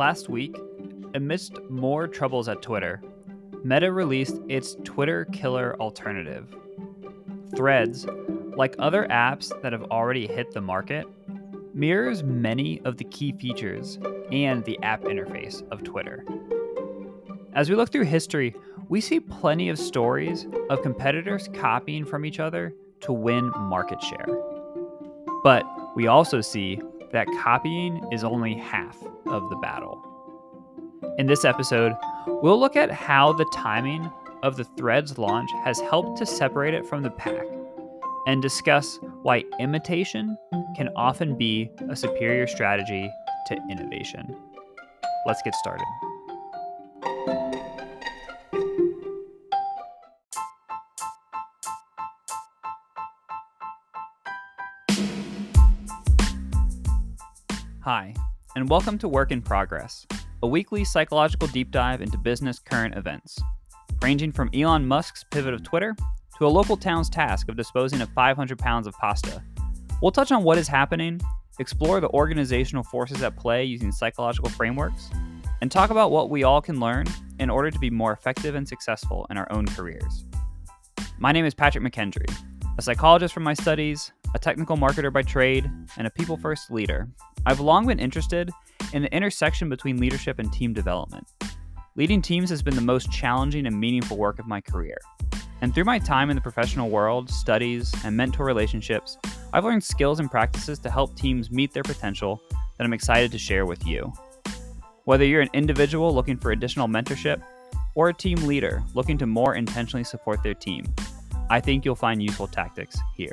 Last week, amidst more troubles at Twitter, Meta released its Twitter killer alternative. Threads, like other apps that have already hit the market, mirrors many of the key features and the app interface of Twitter. As we look through history, we see plenty of stories of competitors copying from each other to win market share. But we also see that copying is only half of the battle. In this episode, we'll look at how the timing of the Threads launch has helped to separate it from the pack and discuss why imitation can often be a superior strategy to innovation. Let's get started. Hi, and welcome to Work in Progress, a weekly psychological deep dive into business current events, ranging from Elon Musk's pivot of Twitter to a local town's task of disposing of 500 pounds of pasta. We'll touch on what is happening, explore the organizational forces at play using psychological frameworks, and talk about what we all can learn in order to be more effective and successful in our own careers. My name is Patrick McKendry, a psychologist from my studies, a technical marketer by trade, and a people first leader. I've long been interested in the intersection between leadership and team development. Leading teams has been the most challenging and meaningful work of my career. And through my time in the professional world, studies, and mentor relationships, I've learned skills and practices to help teams meet their potential that I'm excited to share with you. Whether you're an individual looking for additional mentorship or a team leader looking to more intentionally support their team, I think you'll find useful tactics here.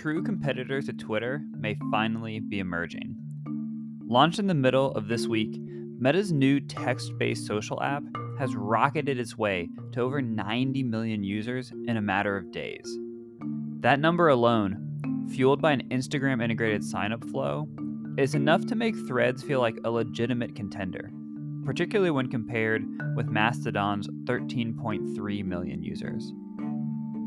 True competitor to Twitter may finally be emerging. Launched in the middle of this week, Meta's new text based social app has rocketed its way to over 90 million users in a matter of days. That number alone, fueled by an Instagram integrated sign up flow, is enough to make Threads feel like a legitimate contender, particularly when compared with Mastodon's 13.3 million users.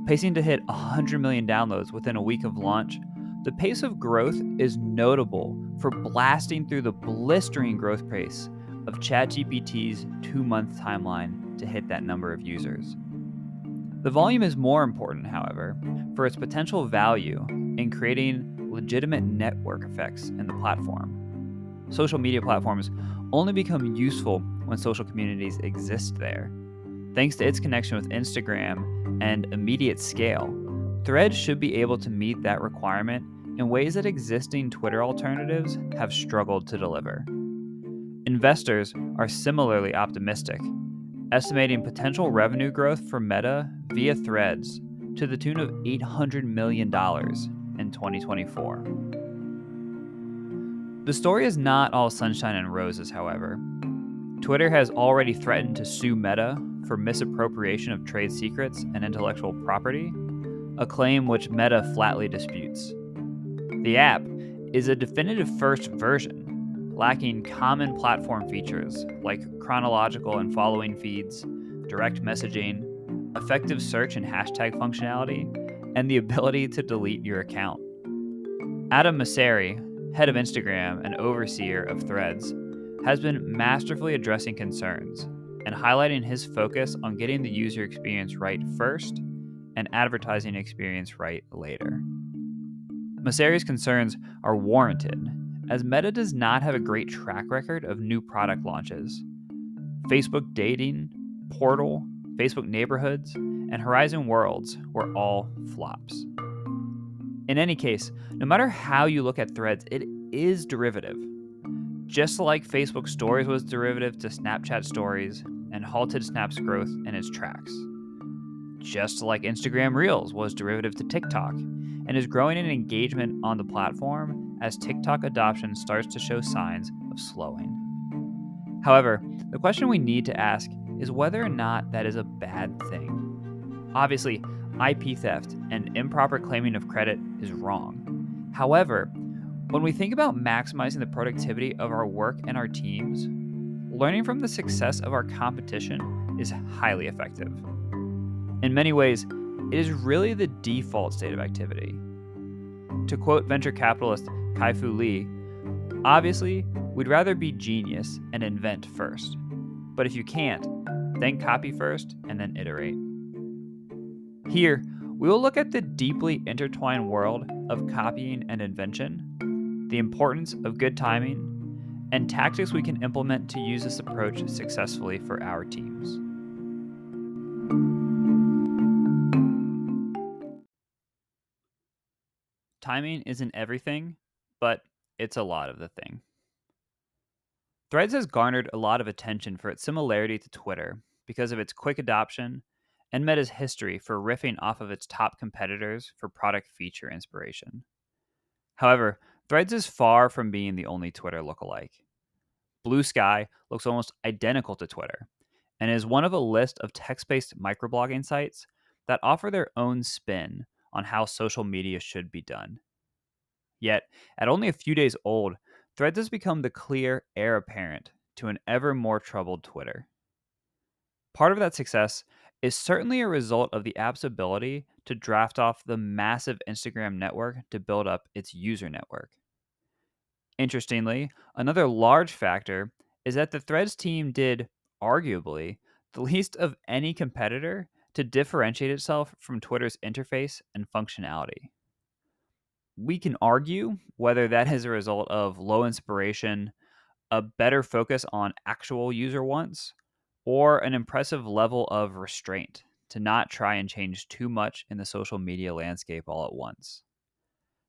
Pacing to hit 100 million downloads within a week of launch, the pace of growth is notable for blasting through the blistering growth pace of ChatGPT's two month timeline to hit that number of users. The volume is more important, however, for its potential value in creating legitimate network effects in the platform. Social media platforms only become useful when social communities exist there. Thanks to its connection with Instagram and immediate scale, Threads should be able to meet that requirement in ways that existing Twitter alternatives have struggled to deliver. Investors are similarly optimistic, estimating potential revenue growth for Meta via Threads to the tune of $800 million in 2024. The story is not all sunshine and roses, however. Twitter has already threatened to sue Meta for misappropriation of trade secrets and intellectual property, a claim which Meta flatly disputes. The app is a definitive first version, lacking common platform features like chronological and following feeds, direct messaging, effective search and hashtag functionality, and the ability to delete your account. Adam Mosseri, head of Instagram and overseer of Threads, has been masterfully addressing concerns and highlighting his focus on getting the user experience right first and advertising experience right later. Mosseri's concerns are warranted, as Meta does not have a great track record of new product launches. Facebook Dating, Portal, Facebook Neighborhoods, and Horizon Worlds were all flops. In any case, no matter how you look at threads, it is derivative. Just like Facebook Stories was derivative to Snapchat Stories and halted Snap's growth in its tracks. Just like Instagram Reels was derivative to TikTok and is growing in engagement on the platform as TikTok adoption starts to show signs of slowing. However, the question we need to ask is whether or not that is a bad thing. Obviously, IP theft and improper claiming of credit is wrong. However, When we think about maximizing the productivity of our work and our teams, learning from the success of our competition is highly effective. In many ways, it is really the default state of activity. To quote venture capitalist Kai Fu Lee, obviously, we'd rather be genius and invent first. But if you can't, then copy first and then iterate. Here, we will look at the deeply intertwined world of copying and invention, the importance of good timing, and tactics we can implement to use this approach successfully for our teams. Timing isn't everything, but it's a lot of the thing. Threads has garnered a lot of attention for its similarity to Twitter because of its quick adoption and Meta's history for riffing off of its top competitors for product feature inspiration. However, Threads is far from being the only Twitter lookalike. Bluesky looks almost identical to Twitter and is one of a list of text based microblogging sites that offer their own spin on how social media should be done. Yet, at only a few days old, Threads has become the clear heir apparent to an ever more troubled Twitter. Part of that success is certainly a result of the app's ability to draft off the massive Instagram network to build up its user network. Interestingly, another large factor is that the Threads team did, arguably, the least of any competitor to differentiate itself from Twitter's interface and functionality. We can argue whether that is a result of low inspiration, a better focus on actual user wants, or an impressive level of restraint to not try and change too much in the social media landscape all at once.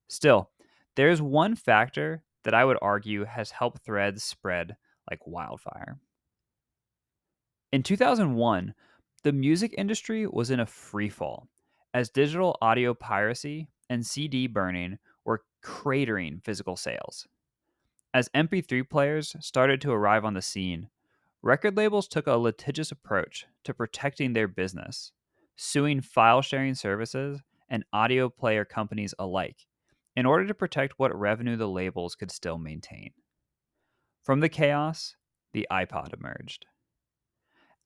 Still, there's one factor that I would argue has helped threads spread like wildfire. In 2001, the music industry was in a free fall as digital audio piracy and CD burning were cratering physical sales. As MP3 players started to arrive on the scene, record labels took a litigious approach to protecting their business, suing file sharing services and audio player companies alike in order to protect what revenue the labels could still maintain. From the chaos, the iPod emerged.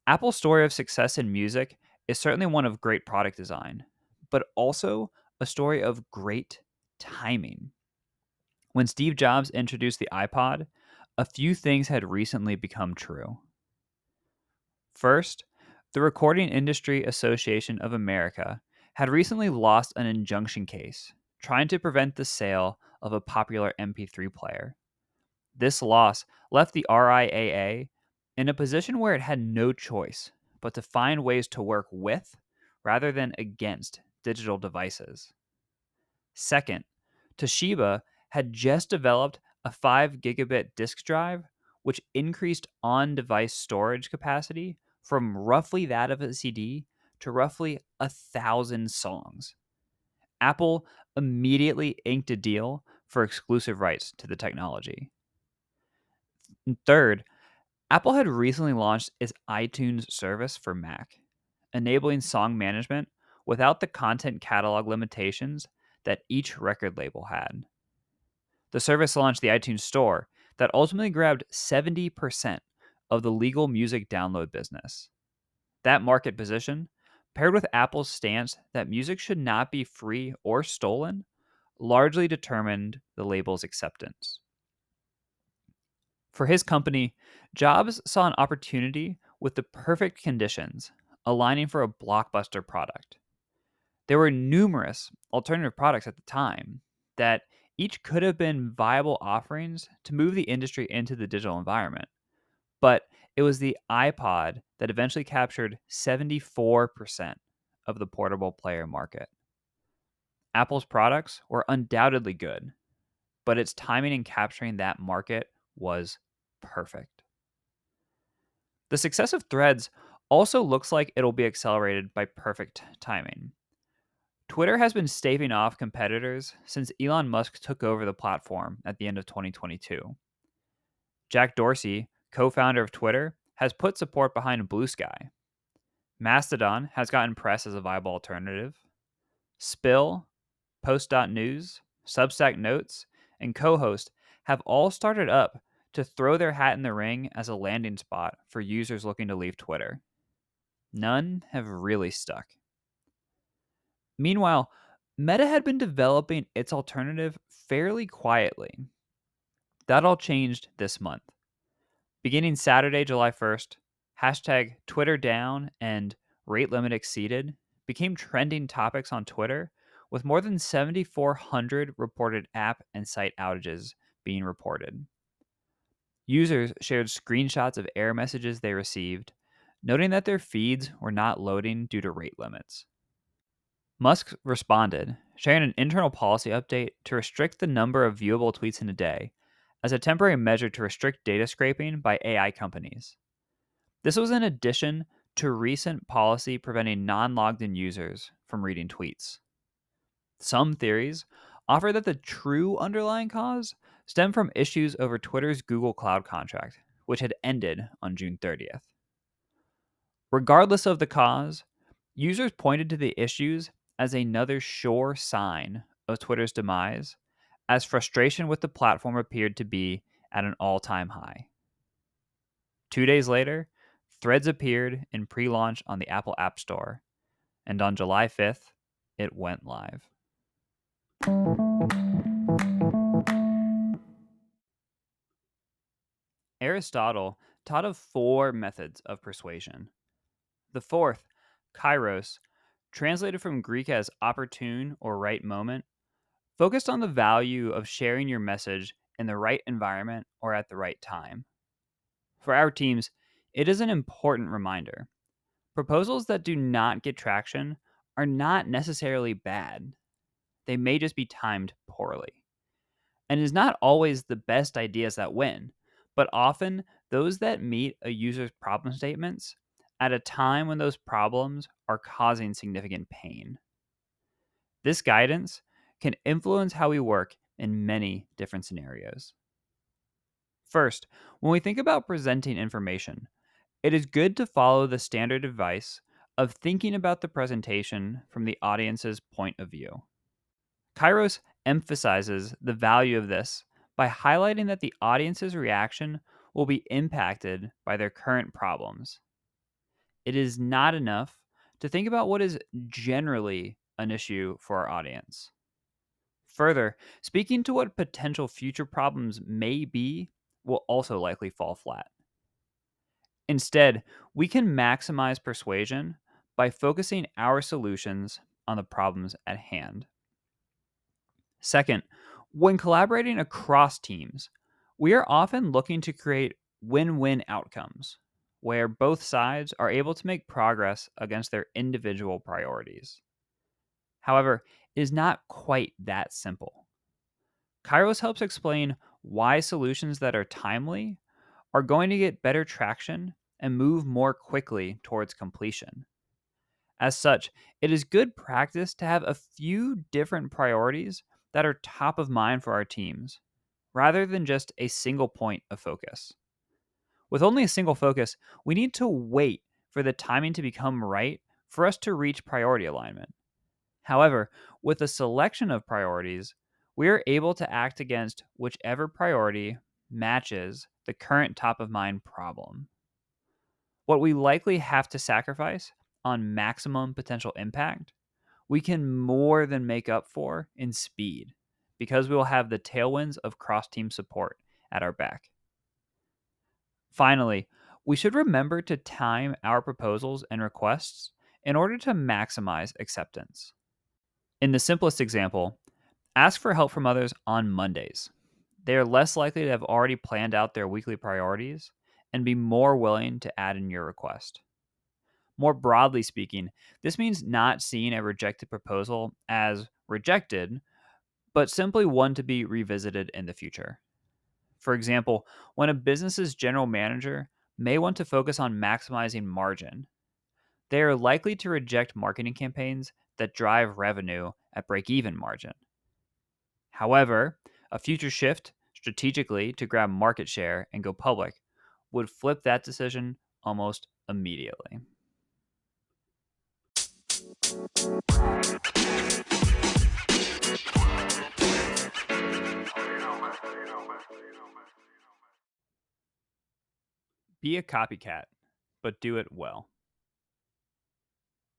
Apple's story of success in music is certainly one of great product design, but also a story of great timing. When Steve Jobs introduced the iPod, a few things had recently become true. First, the Recording Industry Association of America had recently lost an injunction case trying to prevent the sale of a popular MP3 player. This loss left the RIAA in a position where it had no choice but to find ways to work with rather than against digital devices. Second, Toshiba had just developed a 5 gigabit disk drive, which increased on device storage capacity from roughly that of a CD to roughly a thousand songs. Apple immediately inked a deal for exclusive rights to the technology. third, Apple had recently launched its iTunes service for Mac, enabling song management without the content catalog limitations that each record label had. The service launched the iTunes Store that ultimately grabbed 70% of the legal music download business. That market position, paired with Apple's stance that music should not be free or stolen, largely determined the label's acceptance. For his company, Jobs saw an opportunity with the perfect conditions, aligning for a blockbuster product. There were numerous alternative products at the time that each could have been viable offerings to move the industry into the digital environment. But it was the iPod that eventually captured 74% of the portable player market. Apple's products were undoubtedly good, but its timing in capturing that market was perfect. The success of Threads also looks like it'll be accelerated by perfect timing. Twitter has been staving off competitors since Elon Musk took over the platform at the end of 2022. Jack Dorsey, co founder of Twitter, has put support behind Bluesky. Mastodon has gotten press as a viable alternative. Spill, Post.news, Substack Notes, and Cohost have all started up to throw their hat in the ring as a landing spot for users looking to leave Twitter. None have really stuck. Meanwhile, Meta had been developing its alternative fairly quietly. That all changed this month. Beginning Saturday, July 1st, hashtag Twitter down and rate limit exceeded became trending topics on Twitter, with more than 7,400 reported app and site outages being reported. Users shared screenshots of error messages they received, noting that their feeds were not loading due to rate limits. Musk responded, sharing an internal policy update to restrict the number of viewable tweets in a day as a temporary measure to restrict data scraping by AI companies. This was in addition to recent policy preventing non logged in users from reading tweets. Some theories offer that the true underlying cause stemmed from issues over Twitter's Google Cloud contract, which had ended on June 30th. Regardless of the cause, users pointed to the issues as another sure sign of Twitter's demise, as frustration with the platform appeared to be at an all time high. Two days later, Threads appeared in pre launch on the Apple App Store, and on July 5th, it went live. Aristotle taught of four methods of persuasion. The fourth, kairos, translated from Greek as opportune or right moment, focused on the value of sharing your message in the right environment or at the right time. For our teams, it is an important reminder. Proposals that do not get traction are not necessarily bad. They may just be timed poorly. And it is not always the best ideas that win, but often those that meet a user's problem statements at a time when those problems are causing significant pain. This guidance can influence how we work in many different scenarios. First, when we think about presenting information, it is good to follow the standard advice of thinking about the presentation from the audience's point of view. Kairos emphasizes the value of this by highlighting that the audience's reaction will be impacted by their current problems. It is not enough to think about what is generally an issue for our audience. Further, speaking to what potential future problems may be will also likely fall flat. Instead, we can maximize persuasion by focusing our solutions on the problems at hand. Second, when collaborating across teams, we are often looking to create win win outcomes where both sides are able to make progress against their individual priorities. However, is not quite that simple. Kairos helps explain why solutions that are timely are going to get better traction and move more quickly towards completion. As such, it is good practice to have a few different priorities that are top of mind for our teams, rather than just a single point of focus. With only a single focus, we need to wait for the timing to become right for us to reach priority alignment. However, with a selection of priorities, we are able to act against whichever priority matches the current top of mind problem. What we likely have to sacrifice on maximum potential impact we can more than make up for in speed because we will have the tailwinds of cross team support at our back. Finally, we should remember to time our proposals and requests in order to maximize acceptance. In the simplest example, ask for help from others on Mondays. They are less likely to have already planned out their weekly priorities and be more willing to add in your request. More broadly speaking, this means not seeing a rejected proposal as rejected, but simply one to be revisited in the future. For example, when a business's general manager may want to focus on maximizing margin, they are likely to reject marketing campaigns that drive revenue at break even margin. However, a future shift strategically to grab market share and go public would flip that decision almost immediately. Be a copycat, but do it well.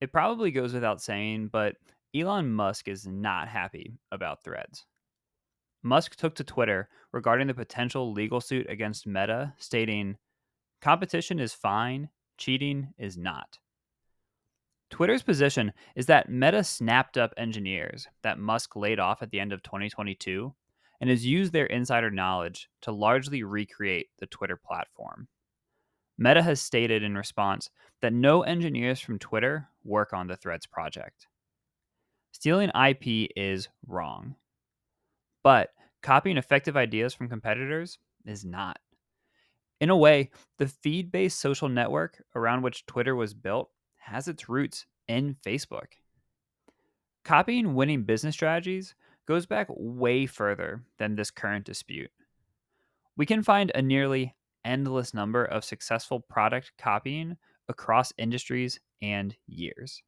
It probably goes without saying, but Elon Musk is not happy about threads. Musk took to Twitter regarding the potential legal suit against Meta, stating, Competition is fine, cheating is not. Twitter's position is that Meta snapped up engineers that Musk laid off at the end of 2022 and has used their insider knowledge to largely recreate the Twitter platform. Meta has stated in response that no engineers from Twitter work on the Threads project. Stealing IP is wrong. But copying effective ideas from competitors is not. In a way, the feed based social network around which Twitter was built has its roots in Facebook. Copying winning business strategies goes back way further than this current dispute. We can find a nearly endless number of successful product copying across industries and years.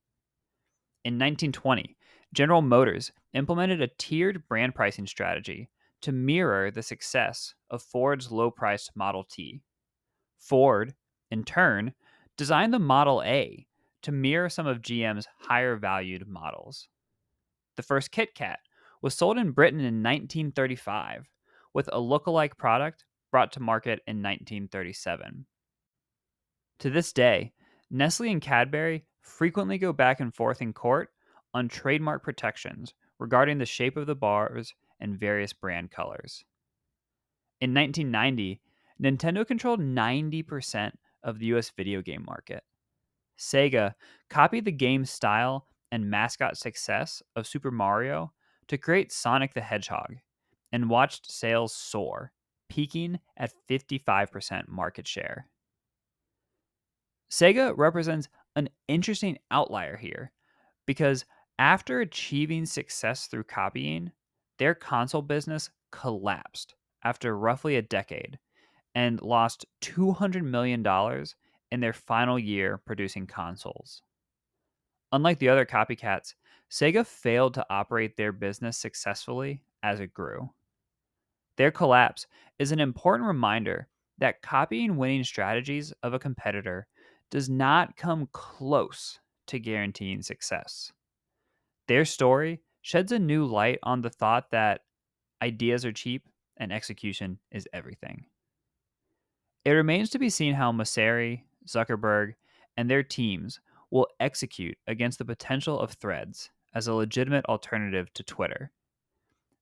In 1920, General Motors implemented a tiered brand pricing strategy to mirror the success of Ford's low priced Model T. Ford, in turn, designed the Model A to mirror some of GM's higher valued models. The first Kit Kat was sold in Britain in 1935, with a look-alike product brought to market in 1937. To this day, Nestle and Cadbury frequently go back and forth in court on trademark protections regarding the shape of the bars and various brand colors. In 1990, Nintendo controlled 90% of the US video game market. Sega copied the game's style and mascot success of Super Mario to create Sonic the Hedgehog and watched sales soar, peaking at 55% market share. Sega represents an interesting outlier here because after achieving success through copying, their console business collapsed after roughly a decade and lost $200 million in their final year producing consoles. Unlike the other copycats, Sega failed to operate their business successfully as it grew. Their collapse is an important reminder that copying winning strategies of a competitor does not come close to guaranteeing success. Their story sheds a new light on the thought that ideas are cheap and execution is everything. It remains to be seen how Mosseri, Zuckerberg, and their teams will execute against the potential of threads as a legitimate alternative to Twitter.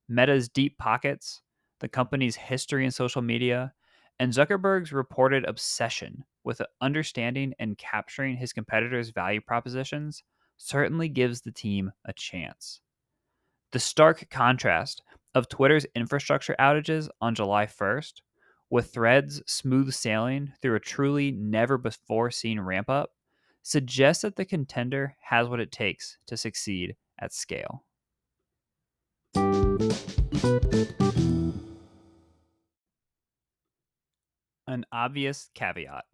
Meta's deep pockets, the company's history in social media, and Zuckerberg's reported obsession with understanding and capturing his competitors' value propositions certainly gives the team a chance. The stark contrast of Twitter's infrastructure outages on July 1st with threads smooth sailing through a truly never before seen ramp up suggests that the contender has what it takes to succeed at scale. An obvious caveat.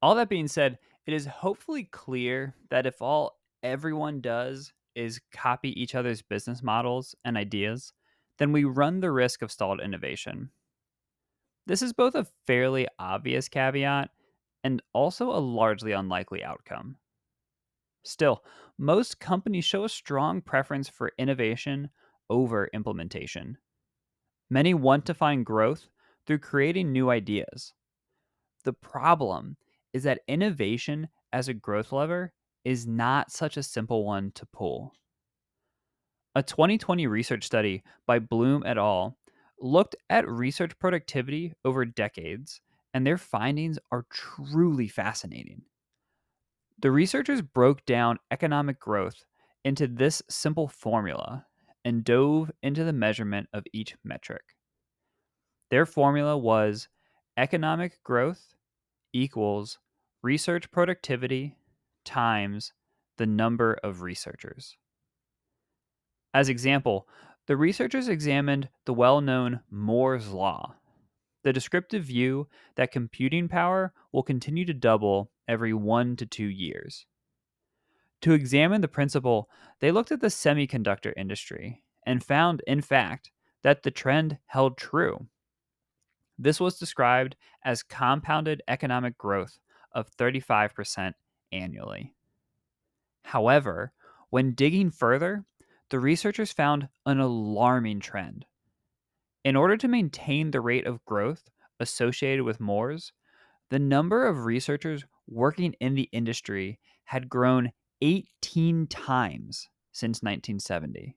All that being said, it is hopefully clear that if all everyone does is copy each other's business models and ideas, then we run the risk of stalled innovation. This is both a fairly obvious caveat and also a largely unlikely outcome. Still, most companies show a strong preference for innovation over implementation. Many want to find growth through creating new ideas. The problem is that innovation as a growth lever is not such a simple one to pull. A 2020 research study by Bloom et al looked at research productivity over decades, and their findings are truly fascinating. The researchers broke down economic growth into this simple formula and dove into the measurement of each metric. Their formula was economic growth equals research productivity times the number of researchers. As example, the researchers examined the well known Moore's Law, the descriptive view that computing power will continue to double every one to two years. To examine the principle, they looked at the semiconductor industry and found, in fact, that the trend held true. This was described as compounded economic growth of 35% annually. However, when digging further, the researchers found an alarming trend. In order to maintain the rate of growth associated with Moores, the number of researchers working in the industry had grown 18 times since 1970.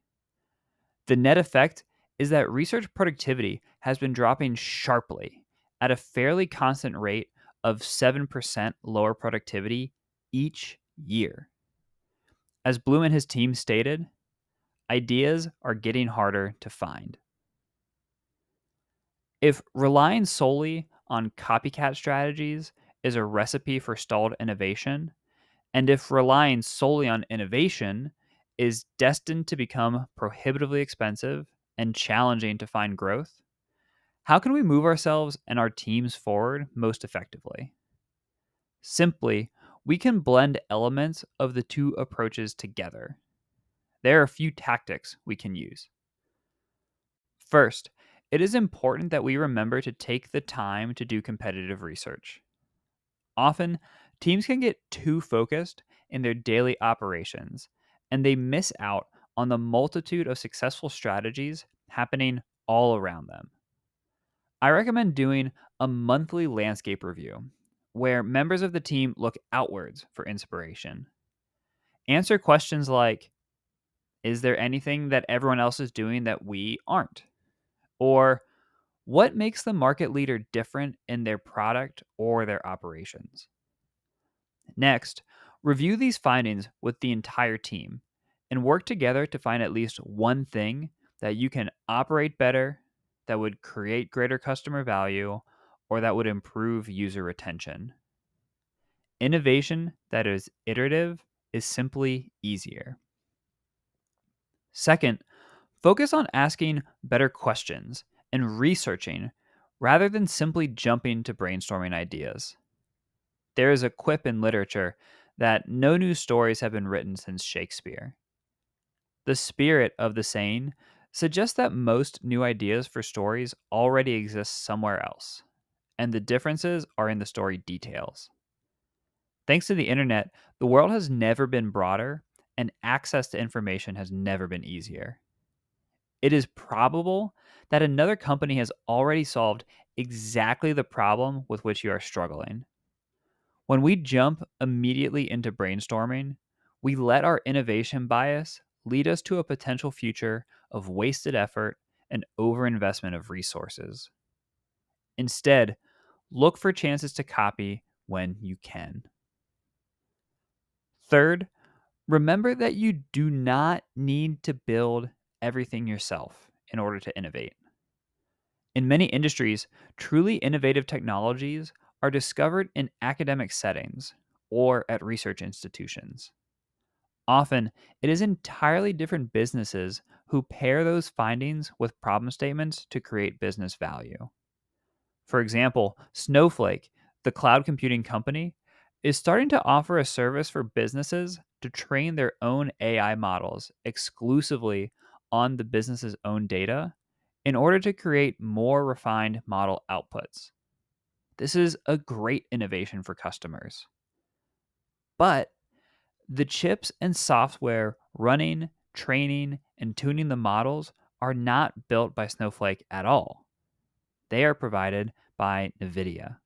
The net effect is that research productivity has been dropping sharply at a fairly constant rate of 7% lower productivity each year. As Bloom and his team stated, ideas are getting harder to find. If relying solely on copycat strategies is a recipe for stalled innovation, and if relying solely on innovation is destined to become prohibitively expensive and challenging to find growth, how can we move ourselves and our teams forward most effectively? Simply, we can blend elements of the two approaches together. There are a few tactics we can use. First, it is important that we remember to take the time to do competitive research. Often, teams can get too focused in their daily operations and they miss out on the multitude of successful strategies happening all around them. I recommend doing a monthly landscape review where members of the team look outwards for inspiration. Answer questions like Is there anything that everyone else is doing that we aren't? Or what makes the market leader different in their product or their operations? Next, review these findings with the entire team and work together to find at least one thing that you can operate better, that would create greater customer value, or that would improve user retention. Innovation that is iterative is simply easier. Second, focus on asking better questions and researching rather than simply jumping to brainstorming ideas. There is a quip in literature that no new stories have been written since Shakespeare. The spirit of the saying suggests that most new ideas for stories already exist somewhere else, and the differences are in the story details. Thanks to the internet, the world has never been broader, and access to information has never been easier. It is probable that another company has already solved exactly the problem with which you are struggling. When we jump immediately into brainstorming, we let our innovation bias lead us to a potential future of wasted effort and overinvestment of resources. Instead, look for chances to copy when you can. Third, remember that you do not need to build everything yourself in order to innovate. In many industries, truly innovative technologies are discovered in academic settings or at research institutions. Often, it is entirely different businesses who pair those findings with problem statements to create business value. For example, Snowflake, the cloud computing company, is starting to offer a service for businesses to train their own AI models exclusively on the business's own data in order to create more refined model outputs. This is a great innovation for customers. But the chips and software running, training, and tuning the models are not built by Snowflake at all. They are provided by NVIDIA.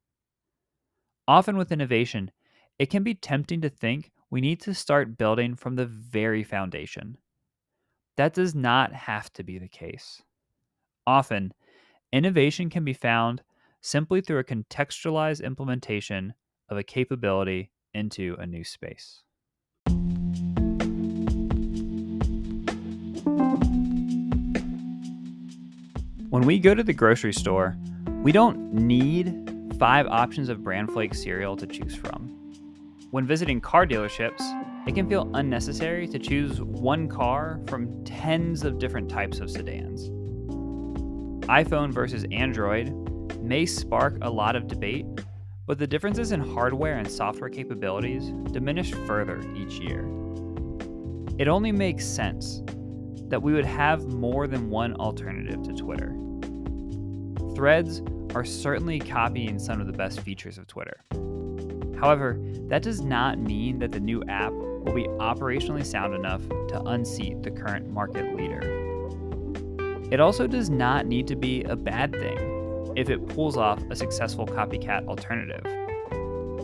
Often with innovation, it can be tempting to think we need to start building from the very foundation. That does not have to be the case. Often, innovation can be found simply through a contextualized implementation of a capability into a new space. When we go to the grocery store, we don't need five options of bran flake cereal to choose from. When visiting car dealerships, it can feel unnecessary to choose one car from tens of different types of sedans. iPhone versus Android may spark a lot of debate, but the differences in hardware and software capabilities diminish further each year. It only makes sense that we would have more than one alternative to Twitter. Threads are certainly copying some of the best features of Twitter. However, that does not mean that the new app will be operationally sound enough to unseat the current market leader. It also does not need to be a bad thing if it pulls off a successful copycat alternative.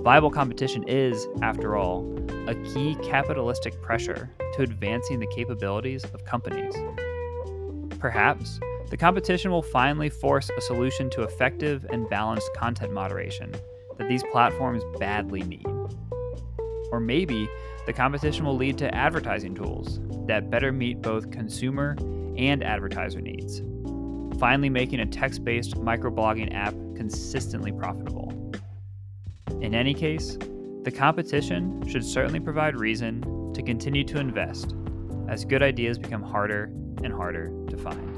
Viable competition is, after all, a key capitalistic pressure to advancing the capabilities of companies. Perhaps the competition will finally force a solution to effective and balanced content moderation that these platforms badly need. Or maybe the competition will lead to advertising tools that better meet both consumer and advertiser needs, finally making a text based microblogging app consistently profitable. In any case, the competition should certainly provide reason to continue to invest as good ideas become harder and harder to find.